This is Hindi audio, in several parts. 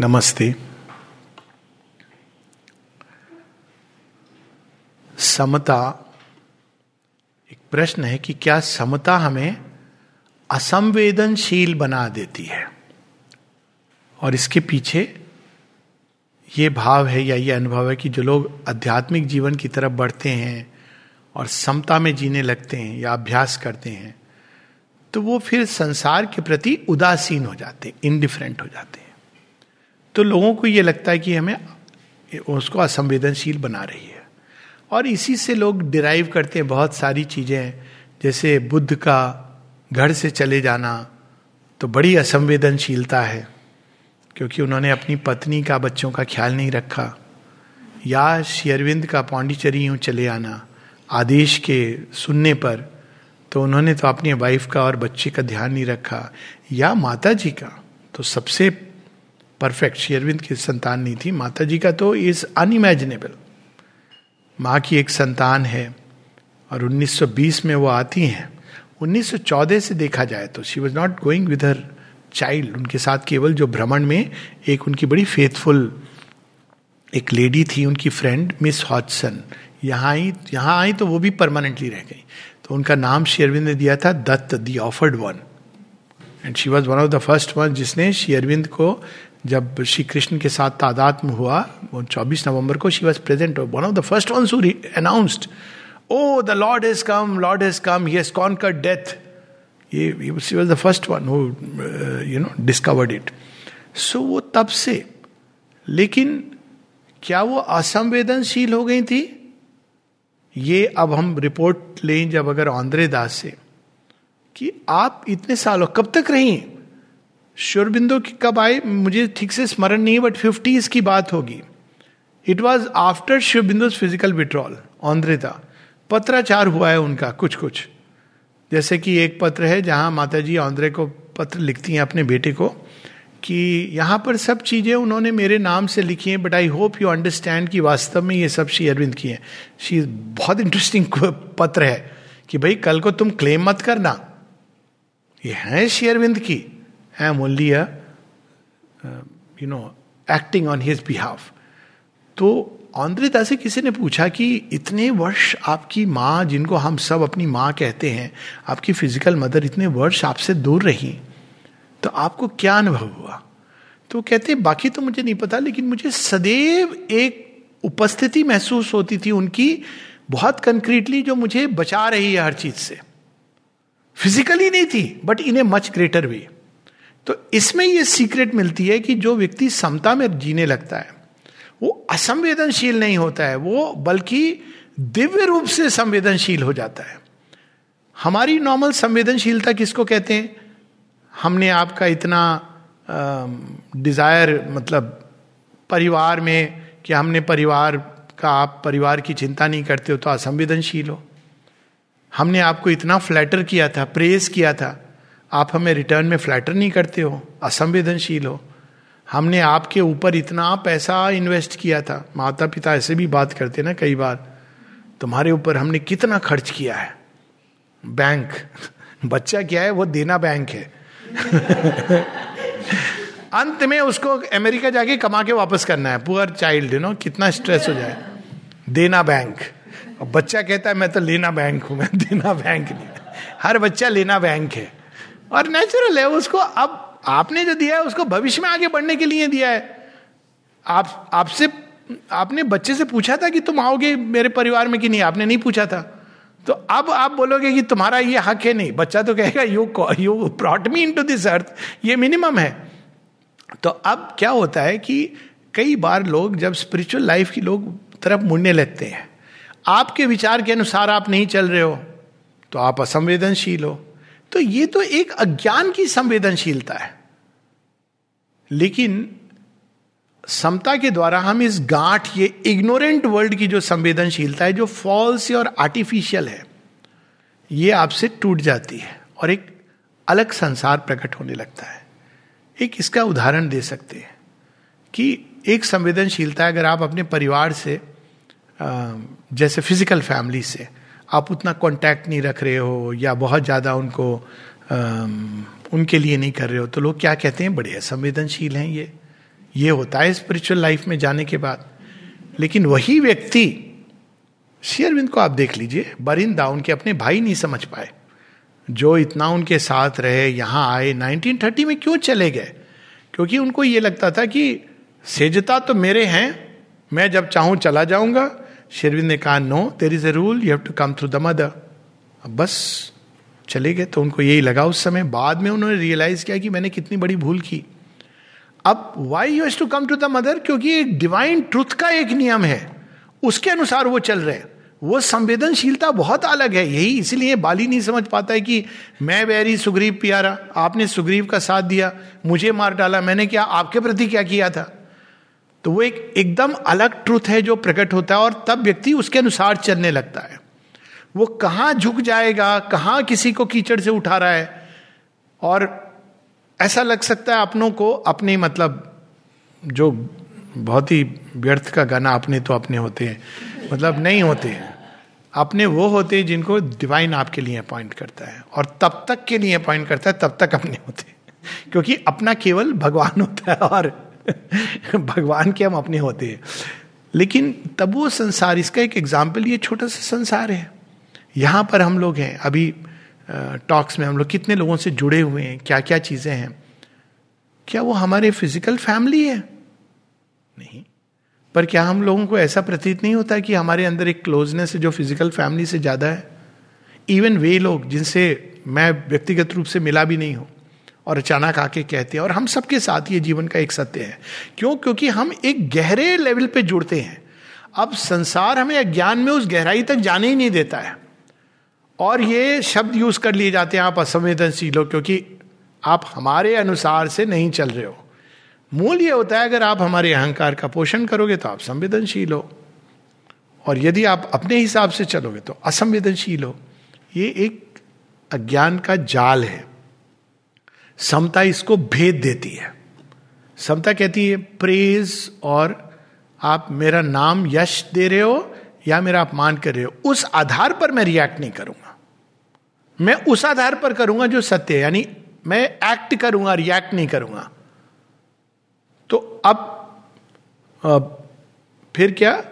नमस्ते। समता, एक प्रश्न है कि क्या समता हमें असंवेदनशील बना देती है? और इसके पीछे ये भाव है या ये अनुभव है कि जो लोग आध्यात्मिक जीवन की तरफ़ बढ़ते हैं और समता में जीने लगते हैं या अभ्यास करते हैं तो वो फिर संसार के प्रति उदासीन हो जाते इनडिफरेंट हो जाते तो लोगों को ये लगता है कि हमें उसको असंवेदनशील बना रही है। और इसी से लोग डिराइव करते हैं बहुत सारी चीज़ें, जैसे बुद्ध का घर से चले जाना तो बड़ी असंवेदनशीलता है, क्योंकि उन्होंने अपनी पत्नी का, बच्चों का ख्याल नहीं रखा। या शेरविंद का पांडिचेरी यूँ चले आना, आदेश के सुनने पर तो उन्होंने तो अपनी वाइफ का और बच्चे का ध्यान नहीं रखा। या माता जी का तो सबसे परफेक्ट शेरविंद की संतान नहीं थी। माता जी का तो इज़ अनइमेजिनेबल माँ की एक संतान है और 1920 में वो आती हैं। 1914 से देखा जाए तो she was not going with her child उनके साथ केवल जो भ्रमण में एक उनकी बड़ी फेथफुल एक लेडी थी, उनकी फ्रेंड मिस हॉटसन यहाँ आई यहाँ आई तो वो भी परमानेंटली रह गई। तो उनका नाम शेरविंद ने दिया था, Datta the offered one and she was one of the first one जिसने शेरविंद को जब श्री कृष्ण के साथ तादात्म हुआ, वो चौबीस नवंबर को she was present one of the first one who announced O the lord has come lord has come he has conquered death ये she was the first one who you know discovered it so वो तब से, लेकिन क्या वो असंवेदनशील हो गई थी? ये अब हम रिपोर्ट लें जब अगर आंद्रे दास से, कि आप इतने सालों, कब तक रही? शोरबिंदो कब आए मुझे ठीक से स्मरण नहीं बट फिफ्टीज की बात होगी। इट वॉज़ आफ्टर शिवबिंदु फ़िज़िकल विड्रॉल औंद्रेता। पत्राचार हुआ है उनका कुछ कुछ जैसे कि एक पत्र है जहाँ माता जी औंद्रे को पत्र लिखती हैं अपने बेटे को, कि यहाँ पर सब चीज़ें उन्होंने मेरे नाम से लिखी हैं but I hope you understand कि वास्तव में ये सब श्री अरविंद की हैं। शी बहुत इंटरेस्टिंग पत्र है कि भाई कल को तुम क्लेम मत करना। ये है श्री अरविंद की। I am only you know acting on his behalf तो औंद्रिता से किसी ने पूछा कि इतने वर्ष आपकी माँ, जिनको हम सब अपनी माँ कहते हैं, आपकी फ़िज़िकल मदर इतने वर्ष आपसे दूर रही तो आपको क्या अनुभव हुआ? तो कहते, बाकी तो मुझे नहीं पता, लेकिन मुझे सदैव एक उपस्थिति महसूस होती थी उनकी, बहुत कंक्रीटली जो मुझे बचा रही है हर चीज़ से। फिजिकली नहीं थी but in a much greater way तो इसमें यह सीक्रेट मिलती है कि जो व्यक्ति समता में जीने लगता है, वो असंवेदनशील नहीं होता है, वो बल्कि दिव्य रूप से संवेदनशील हो जाता है। हमारी नॉर्मल संवेदनशीलता किसको कहते हैं? हमने आपका इतना डिज़ायर मतलब परिवार में कि हमने परिवार का, आप परिवार की चिंता नहीं करते हो तो असंवेदनशील हो। हमने आपको इतना फ्लैटर किया था प्रेस किया था आप हमें रिटर्न में फ्लैटर नहीं करते हो, असंवेदनशील हो। हमने आपके ऊपर इतना पैसा इन्वेस्ट किया था। माता पिता ऐसे भी बात करते ना कई बार, तुम्हारे ऊपर हमने कितना खर्च किया है? बैंक बच्चा क्या है? वो देना बैंक है। अंत में उसको अमेरिका जाके कमा के वापस करना है। पुअर चाइल्ड यू नो कितना स्ट्रेस हो जाए। देना बैंक और बच्चा कहता है, मैं तो लेना बैंक हूँ, मैं देना बैंक नहीं। हर बच्चा लेना बैंक है। और नेचुरल है, उसको अब आपने जो दिया है, उसको भविष्य में आगे बढ़ने के लिए दिया है। आप, आपसे, आपने बच्चे से पूछा था कि तुम आओगे मेरे परिवार में कि नहीं? आपने नहीं पूछा था। तो अब आप बोलोगे कि तुम्हारा ये हक है नहीं। बच्चा तो कहेगा you you brought me into this earth ये मिनिमम है। तो अब क्या होता है कि कई बार लोग, जब स्पिरिचुअल लाइफ की लोग तरफ़ मुड़ने लगते हैं, आपके विचार के अनुसार आप नहीं चल रहे हो तो आप असंवेदनशील हो। तो ये तो एक अज्ञान की संवेदनशीलता है। लेकिन समता के द्वारा हम इस गांठ, ये इग्नोरेंट वर्ल्ड की जो संवेदनशीलता है, जो फॉल्स और आर्टिफिशियल है, ये आपसे टूट जाती है और एक अलग संसार प्रकट होने लगता है। एक इसका उदाहरण दे सकते हैं कि एक संवेदनशीलता अगर आप अपने परिवार से जैसे फ़िज़िकल फैमिली से आप उतना कांटेक्ट नहीं रख रहे हो या बहुत ज़्यादा उनको उनके लिए नहीं कर रहे हो तो लोग क्या कहते हैं? बड़े असंवेदनशील हैं ये। ये होता है स्पिरिचुअल लाइफ में जाने के बाद। लेकिन वही व्यक्ति शेयरविंद को आप देख लीजिए, बरिंदा उनके अपने भाई नहीं समझ पाए। जो इतना उनके साथ रहे, यहाँ आए 1930 में क्यों चले गए? क्योंकि उनको ये लगता था कि सेजता तो मेरे हैं, मैं जब चाहूँ चला जाऊँगा शेरविंद ने कहा, no there is a rule you have to come through the mother अब बस चले गए तो उनको यही लगा उस समय। बाद में उन्होंने रियलाइज़ किया कि मैंने कितनी बड़ी भूल की। अब why you has to come to the mother क्योंकि डिवाइन ट्रुथ का एक नियम है। उसके अनुसार वो चल रहे वो संवेदनशीलता बहुत अलग है। यही इसीलिए बाली नहीं समझ पाता है कि मैं बैरी, सुग्रीव प्यारा, आपने सुग्रीव का साथ दिया, मुझे मार डाला, मैंने क्या, आपके प्रति क्या किया था? तो वो एक एकदम अलग ट्रुथ है जो प्रकट होता है और तब व्यक्ति उसके अनुसार चलने लगता है। वो कहाँ झुक जाएगा, कहाँ किसी को कीचड़ से उठा रहा है? और ऐसा लग सकता है अपनों को अपने मतलब जो बहुत ही व्यर्थ का गाना अपने तो अपने होते हैं मतलब नहीं होते हैं। अपने वो होते हैं जिनको डिवाइन आपके लिए अपॉइंट करता है और तब तक के लिए अपॉइंट करता है, तब तक अपने होते हैं। क्योंकि अपना केवल भगवान होता है और भगवान के हम अपने होते हैं। लेकिन तब वो संसार, इसका एक एग्ज़ाम्पल ये छोटा सा संसार है। यहाँ पर हम लोग हैं। अभी टॉक्स में हम लोग कितने लोगों से जुड़े हुए हैं क्या क्या चीज़ें हैं। क्या वो हमारे फ़िज़िकल फैमिली है? नहीं। पर क्या हम लोगों को ऐसा प्रतीत नहीं होता कि हमारे अंदर एक क्लोजनेस है जो फ़िज़िकल फैमिली से ज़्यादा है? इवन वे लोग जिनसे मैं व्यक्तिगत रूप से मिला भी नहीं हूँ। और अचानक आके कहते हैं, और हम सबके साथ ये जीवन का एक सत्य है। क्यों? क्योंकि हम एक गहरे लेवल पे जुड़ते हैं। अब संसार हमें अज्ञान में उस गहराई तक जाने ही नहीं देता है। और ये शब्द यूज़ कर लिए जाते हैं आप असंवेदनशील हो क्योंकि आप हमारे अनुसार से नहीं चल रहे हो। मूल ये होता है, अगर आप हमारे अहंकार का पोषण करोगे तो आप संवेदनशील हो। और यदि आप अपने हिसाब से चलोगे तो असंवेदनशील हो। ये एक अज्ञान का जाल है। समता इसको भेद देती है। समता कहती है प्रेज और आप मेरा नाम यश दे रहे हो या मेरा अपमान कर रहे हो उस आधार पर मैं रिएक्ट नहीं करूँगा। मैं उस आधार पर करूँगा जो सत्य है यानी मैं एक्ट करूँगा रिएक्ट नहीं करूँगा। तो अब, अब फिर क्या?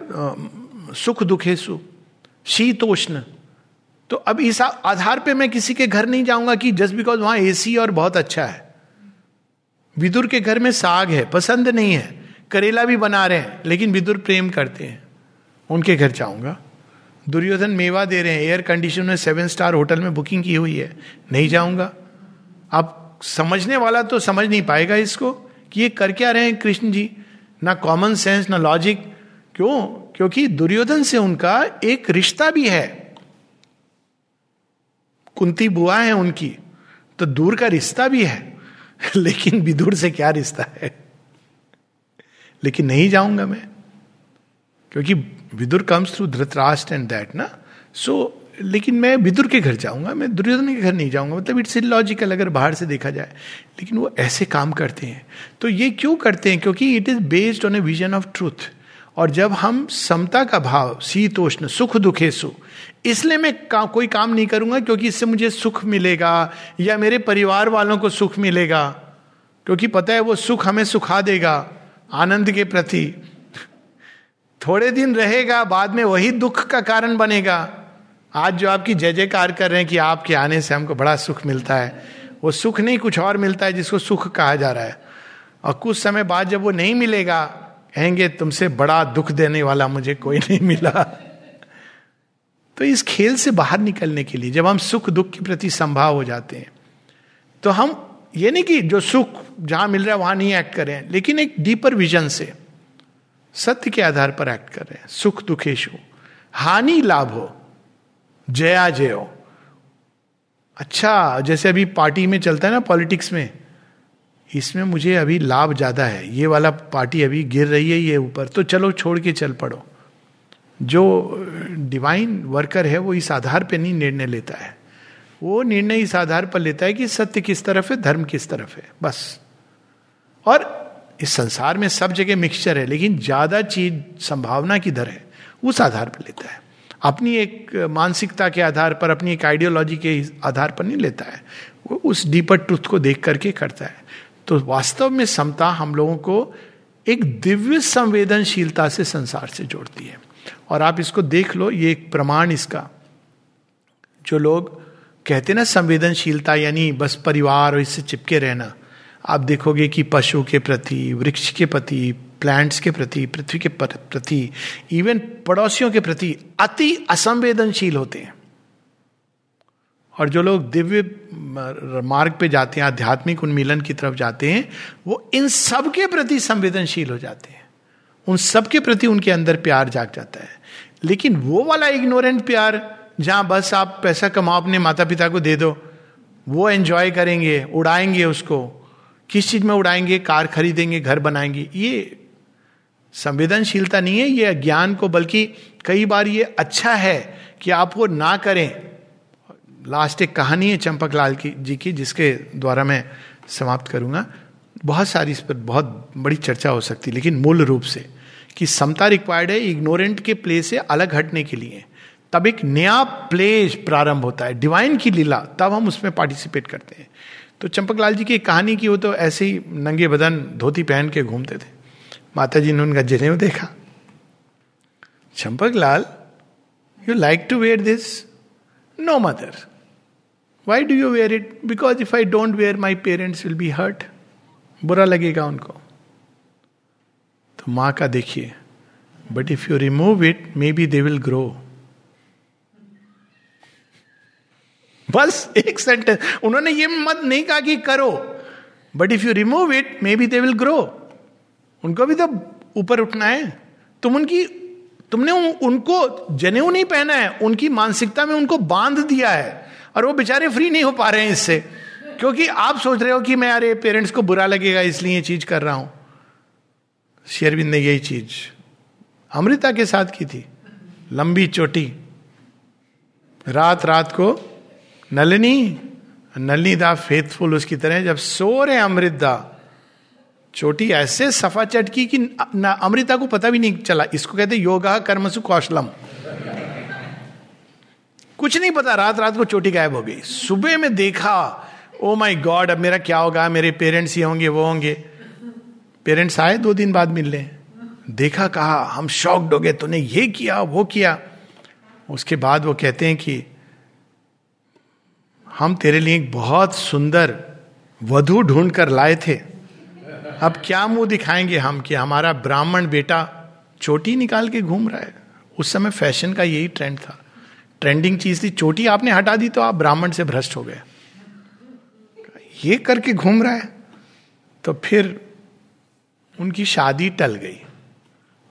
सुख दुखे सु शीतोष्ण। तो अब इस आधार पे मैं किसी के घर नहीं जाऊँगा कि जस्ट बिकॉज़ वहाँ एसी और बहुत अच्छा है। विदुर के घर में साग है, पसंद नहीं है, करेला भी बना रहे हैं, लेकिन विदुर प्रेम करते हैं। उनके घर जाऊँगा। दुर्योधन मेवा दे रहे हैं एयर कंडीशन में सेवन स्टार होटल में बुकिंग की हुई है, नहीं जाऊँगा। अब समझने वाला तो समझ नहीं पाएगा इसको कि ये कर क्या रहे हैं कृष्ण जी। ना कॉमन सेंस ना लॉजिक क्यों? क्योंकि दुर्योधन से उनका एक रिश्ता भी है। कुंती बुआ है उनकी तो दूर का रिश्ता भी है, लेकिन विदुर से क्या रिश्ता है? लेकिन नहीं जाऊँगा मैं, क्योंकि Vidur comes through Dhritarashtra and that ना? सो लेकिन मैं विदुर के घर जाऊँगा, मैं दुर्योधन के घर नहीं जाऊँगा मतलब इट्स लॉजिकल अगर बाहर से देखा जाए, लेकिन वो ऐसे काम करते हैं। तो ये क्यों करते हैं? क्योंकि it is based on a vision of truth और जब हम समता का भाव शीतोष्ण सुख दुखे सु इसलिए मैं का, कोई काम नहीं करूँगा क्योंकि इससे मुझे सुख मिलेगा या मेरे परिवार वालों को सुख मिलेगा। क्योंकि पता है वो सुख हमें सुखा देगा आनंद के प्रति। थोड़े दिन रहेगा बाद में वही दुख का कारण बनेगा। आज जो आपकी जय जयकार कर रहे हैं कि आपके आने से हमको बड़ा सुख मिलता है। वो सुख नहीं कुछ और मिलता है जिसको सुख कहा जा रहा है। और कुछ समय बाद जब वो नहीं मिलेगा कहेंगे, तुमसे बड़ा दुख देने वाला मुझे कोई नहीं मिला। तो इस खेल से बाहर निकलने के लिए जब हम सुख दुख के प्रति संभाव हो जाते हैं तो हम ये नहीं कि जो सुख जहाँ मिल रहा है वहाँ नहीं एक्ट करें लेकिन एक डीपर विजन से, सत्य के आधार पर एक्ट कर रहे हैं। सुख दुखेशु, हानि लाभ हो जया जय। हो अच्छा जैसे अभी पार्टी में चलता है ना, पॉलिटिक्स में इसमें मुझे अभी लाभ ज़्यादा है। ये वाला पार्टी अभी गिर रही है ये ऊपर। तो चलो, छोड़ के चल पड़ो। जो डिवाइन वर्कर है, वो इस आधार पे नहीं निर्णय लेता है। वो निर्णय इस आधार पर लेता है कि सत्य किस तरफ़ है, धर्म किस तरफ़ है। बस। और इस संसार में सब जगह मिक्सचर है, लेकिन ज़्यादा चीज़ संभावना की दर है, उस आधार पर लेता है। अपनी एक मानसिकता के आधार पर, अपनी एक आइडियोलॉजी के आधार पर नहीं लेता है। वो उस डीपर ट्रुथ को देख करके करता है। तो वास्तव में समता हम लोगों को एक दिव्य संवेदनशीलता से संसार से जोड़ती है। और आप इसको देख लो, ये एक प्रमाण इसका। जो लोग कहते ना, संवेदनशीलता, यानी बस परिवार और इससे चिपके रहना। आप देखोगे कि पशु के प्रति, वृक्ष के प्रति प्लांट्स के प्रति, पृथ्वी के प्रति इवन पड़ोसियों के प्रति अति असंवेदनशील होते हैं। और जो लोग दिव्य मार्ग पे जाते हैं, आध्यात्मिक उन्मिलन की तरफ़ जाते हैं, वो इन सब के प्रति संवेदनशील हो जाते हैं। उन सब के प्रति उनके अंदर प्यार जाग जाता है। लेकिन वो वाला इग्नोरेंट प्यार, जहाँ बस आप पैसा कमाओ, अपने माता पिता को दे दो, वो एंजॉय करेंगे, उड़ाएँगे उसको। किस चीज़ में उड़ाएँगे? कार खरीदेंगे, घर बनाएँगे। ये संवेदनशीलता नहीं है, ये अज्ञान को, बल्कि कई बार ये अच्छा है कि आप वो ना करें। लास्ट एक कहानी है चंपक लाल की, जी की, जिसके द्वारा मैं समाप्त करूँगा। बहुत सारी इस पर बहुत बड़ी चर्चा हो सकती है लेकिन मूल रूप से कि समता रिक्वायर्ड है इग्नोरेंट के प्ले से अलग हटने के लिए। तब एक नया प्ले प्रारंभ होता है डिवाइन की लीला, तब हम उसमें पार्टिसिपेट करते हैं। तो चंपकलाल जी की कहानी की वो तो ऐसे ही नंगे बदन धोती पहन के घूमते थे। माता जी ने उनका जनेऊ देखा। Champak Lal you like to wear this no mother why do you wear it because if I don't wear my parents will be hurt बुरा लगेगा उनको। तो माँ का देखिए। But if you remove it maybe they will grow बस एक सेंटेंस उन्होंने ये मत नहीं कहा कि करो। But if you remove it maybe they will grow उनको भी तो ऊपर उठना है। तुम उनकी, तुमने उनको जनेऊ नहीं पहना है। उनकी मानसिकता में उनको बाँध दिया है। और वो बेचारे फ्री नहीं हो पा रहे हैं इससे। क्योंकि आप सोच रहे हो कि मैं, अरे पेरेंट्स को बुरा लगेगा, इसलिए ये चीज़ कर रहा हूँ। शेरविंद ने यही चीज़ अमृता के साथ की थी। लंबी चोटी। रात रात को नलिनी नलिनी दा फेथफुल उसकी तरह जब सो रहे अमृता, चोटी ऐसे सफ़ा चटकी कि अमृता को पता भी नहीं चला। इसको कहते योगा कर्मसु कौशलम। कुछ नहीं पता रात रात को चोटी गायब हो गई। सुबह में देखा ओ माई गॉड अब मेरा क्या होगा? मेरे पेरेंट्स ही होंगे, वो होंगे। पेरेंट्स आए, दो दिन बाद मिलने। देखा, कहा, हम शॉक्ड हो गए, तूने ये किया, वो किया। उसके बाद वो कहते हैं कि, हम तेरे लिए एक बहुत सुंदर वधु ढूंढ कर लाए थे। अब क्या मुँह दिखाएँगे हम कि हमारा ब्राह्मण बेटा चोटी निकाल के घूम रहा है? उस समय फ़ैशन का यही ट्रेंड था। ट्रेंडिंग चीज़ थी, चोटी आपने हटा दी तो आप ब्राह्मण से भ्रष्ट हो गए। ये करके घूम रहा है। तो फिर उनकी शादी टल गई।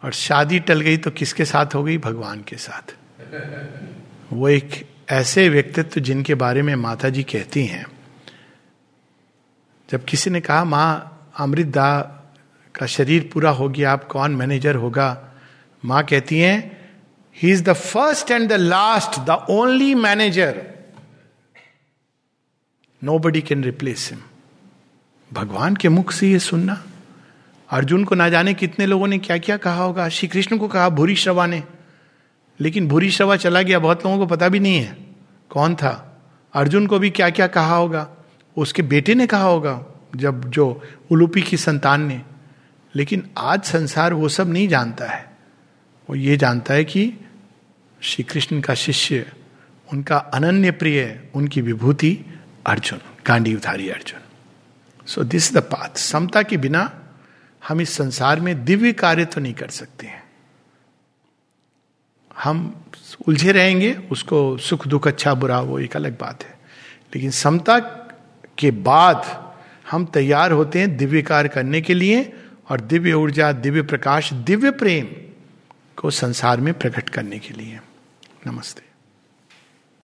और शादी टल गई तो किसके साथ हो गई? भगवान के साथ। वो एक ऐसे व्यक्तित्व जिनके बारे में माता जी कहती हैं। जब किसी ने कहा, माँ अमृत दा का शरीर पूरा हो गया, आप कौन मैनेजर होगा? माँ कहती हैं he is the first and the last the only manager nobody can replace him भगवान के मुख से ये सुनना। अर्जुन को ना जाने कितने लोगों ने क्या क्या कहा होगा। श्री कृष्ण को कहा, भूरी श्रवा ने। लेकिन भूरी श्रवा चला गया। बहुत लोगों को पता भी नहीं है। कौन था? अर्जुन को भी क्या क्या कहा होगा? उसके बेटे ने कहा होगा, जब जो उलूपी की संतान ने। लेकिन आज संसार वो सब नहीं जानता है। वो ये जानता है कि श्री कृष्ण का शिष्य, उनका अनन्य प्रिय, उनकी विभूति Arjun गांडीवधारी Arjun. So this the path समता के बिना हम इस संसार में दिव्य कार्य तो नहीं कर सकते हैं। हम उलझे रहेंगे, उसको सुख, दुख अच्छा बुरा, वो एक अलग बात है। लेकिन समता के बाद हम तैयार होते हैं दिव्य कार्य करने के लिए और दिव्य ऊर्जा, दिव्य प्रकाश, दिव्य प्रेम को संसार में प्रकट करने के लिए। नमस्ते।